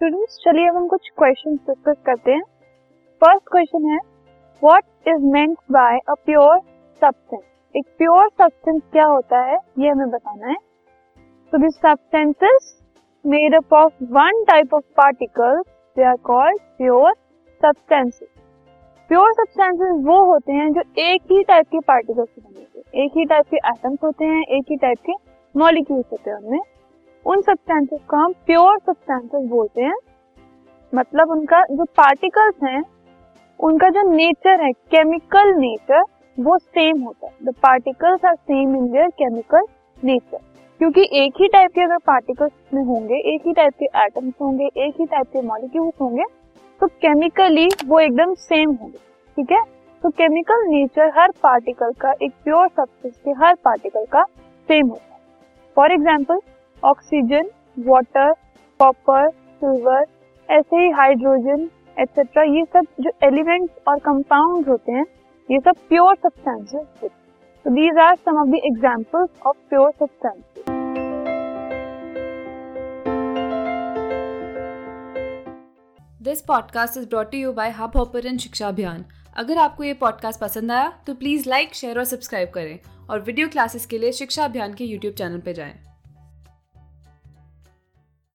Students चलिए अब हम कुछ क्वेश्चन डिस्कस करते हैं। फ़र्स्ट क्वेश्चन है what is meant by a pure substance एक प्योर सब्सटेंस क्या होता है, ये हमें बताना है। So this substances made up of one type of particles they are called pure substances pure substances वो होते हैं जो एक ही टाइप के पार्टिकल्स से बने होते हैं। एक ही टाइप के एटम्स होते हैं, एक ही टाइप के मॉलिक्यूल्स होते हैं उनमें। उन सब्सटेंसेस को हम प्योर सब्सटेंसेस बोलते हैं। मतलब उनका जो पार्टिकल्स हैं, उनका जो नेचर है केमिकल नेचर वो सेम होता है। The particles are same in their chemical nature क्योंकि एक ही टाइप के अगर पार्टिकल्स में होंगे, एक ही टाइप के एटम्स होंगे, एक ही टाइप के मॉलिक्यूल्स होंगे तो केमिकली वो एकदम सेम होंगे। ठीक है? तो केमिकल नेचर हर पार्टिकल का, एक प्योर सब्सटेंस के हर पार्टिकल का सेम होता है। For example oxygen water copper silver ऐसे ही हाइड्रोजन एक्सेट्रा ये सब जो एलिमेंट्स और कंपाउंड होते हैं, ये सब प्योर सब्सटेंसेस होते so these are some of the examples of pure substances. This podcast is brought you by hubhopper शिक्षा अभियान अगर आपको ये पॉडकास्ट पसंद आया तो प्लीज़ लाइक शेयर और सब्सक्राइब करें। और वीडियो क्लासेस के लिए शिक्षा अभियान के यूट्यूब चैनल पर जाएँ।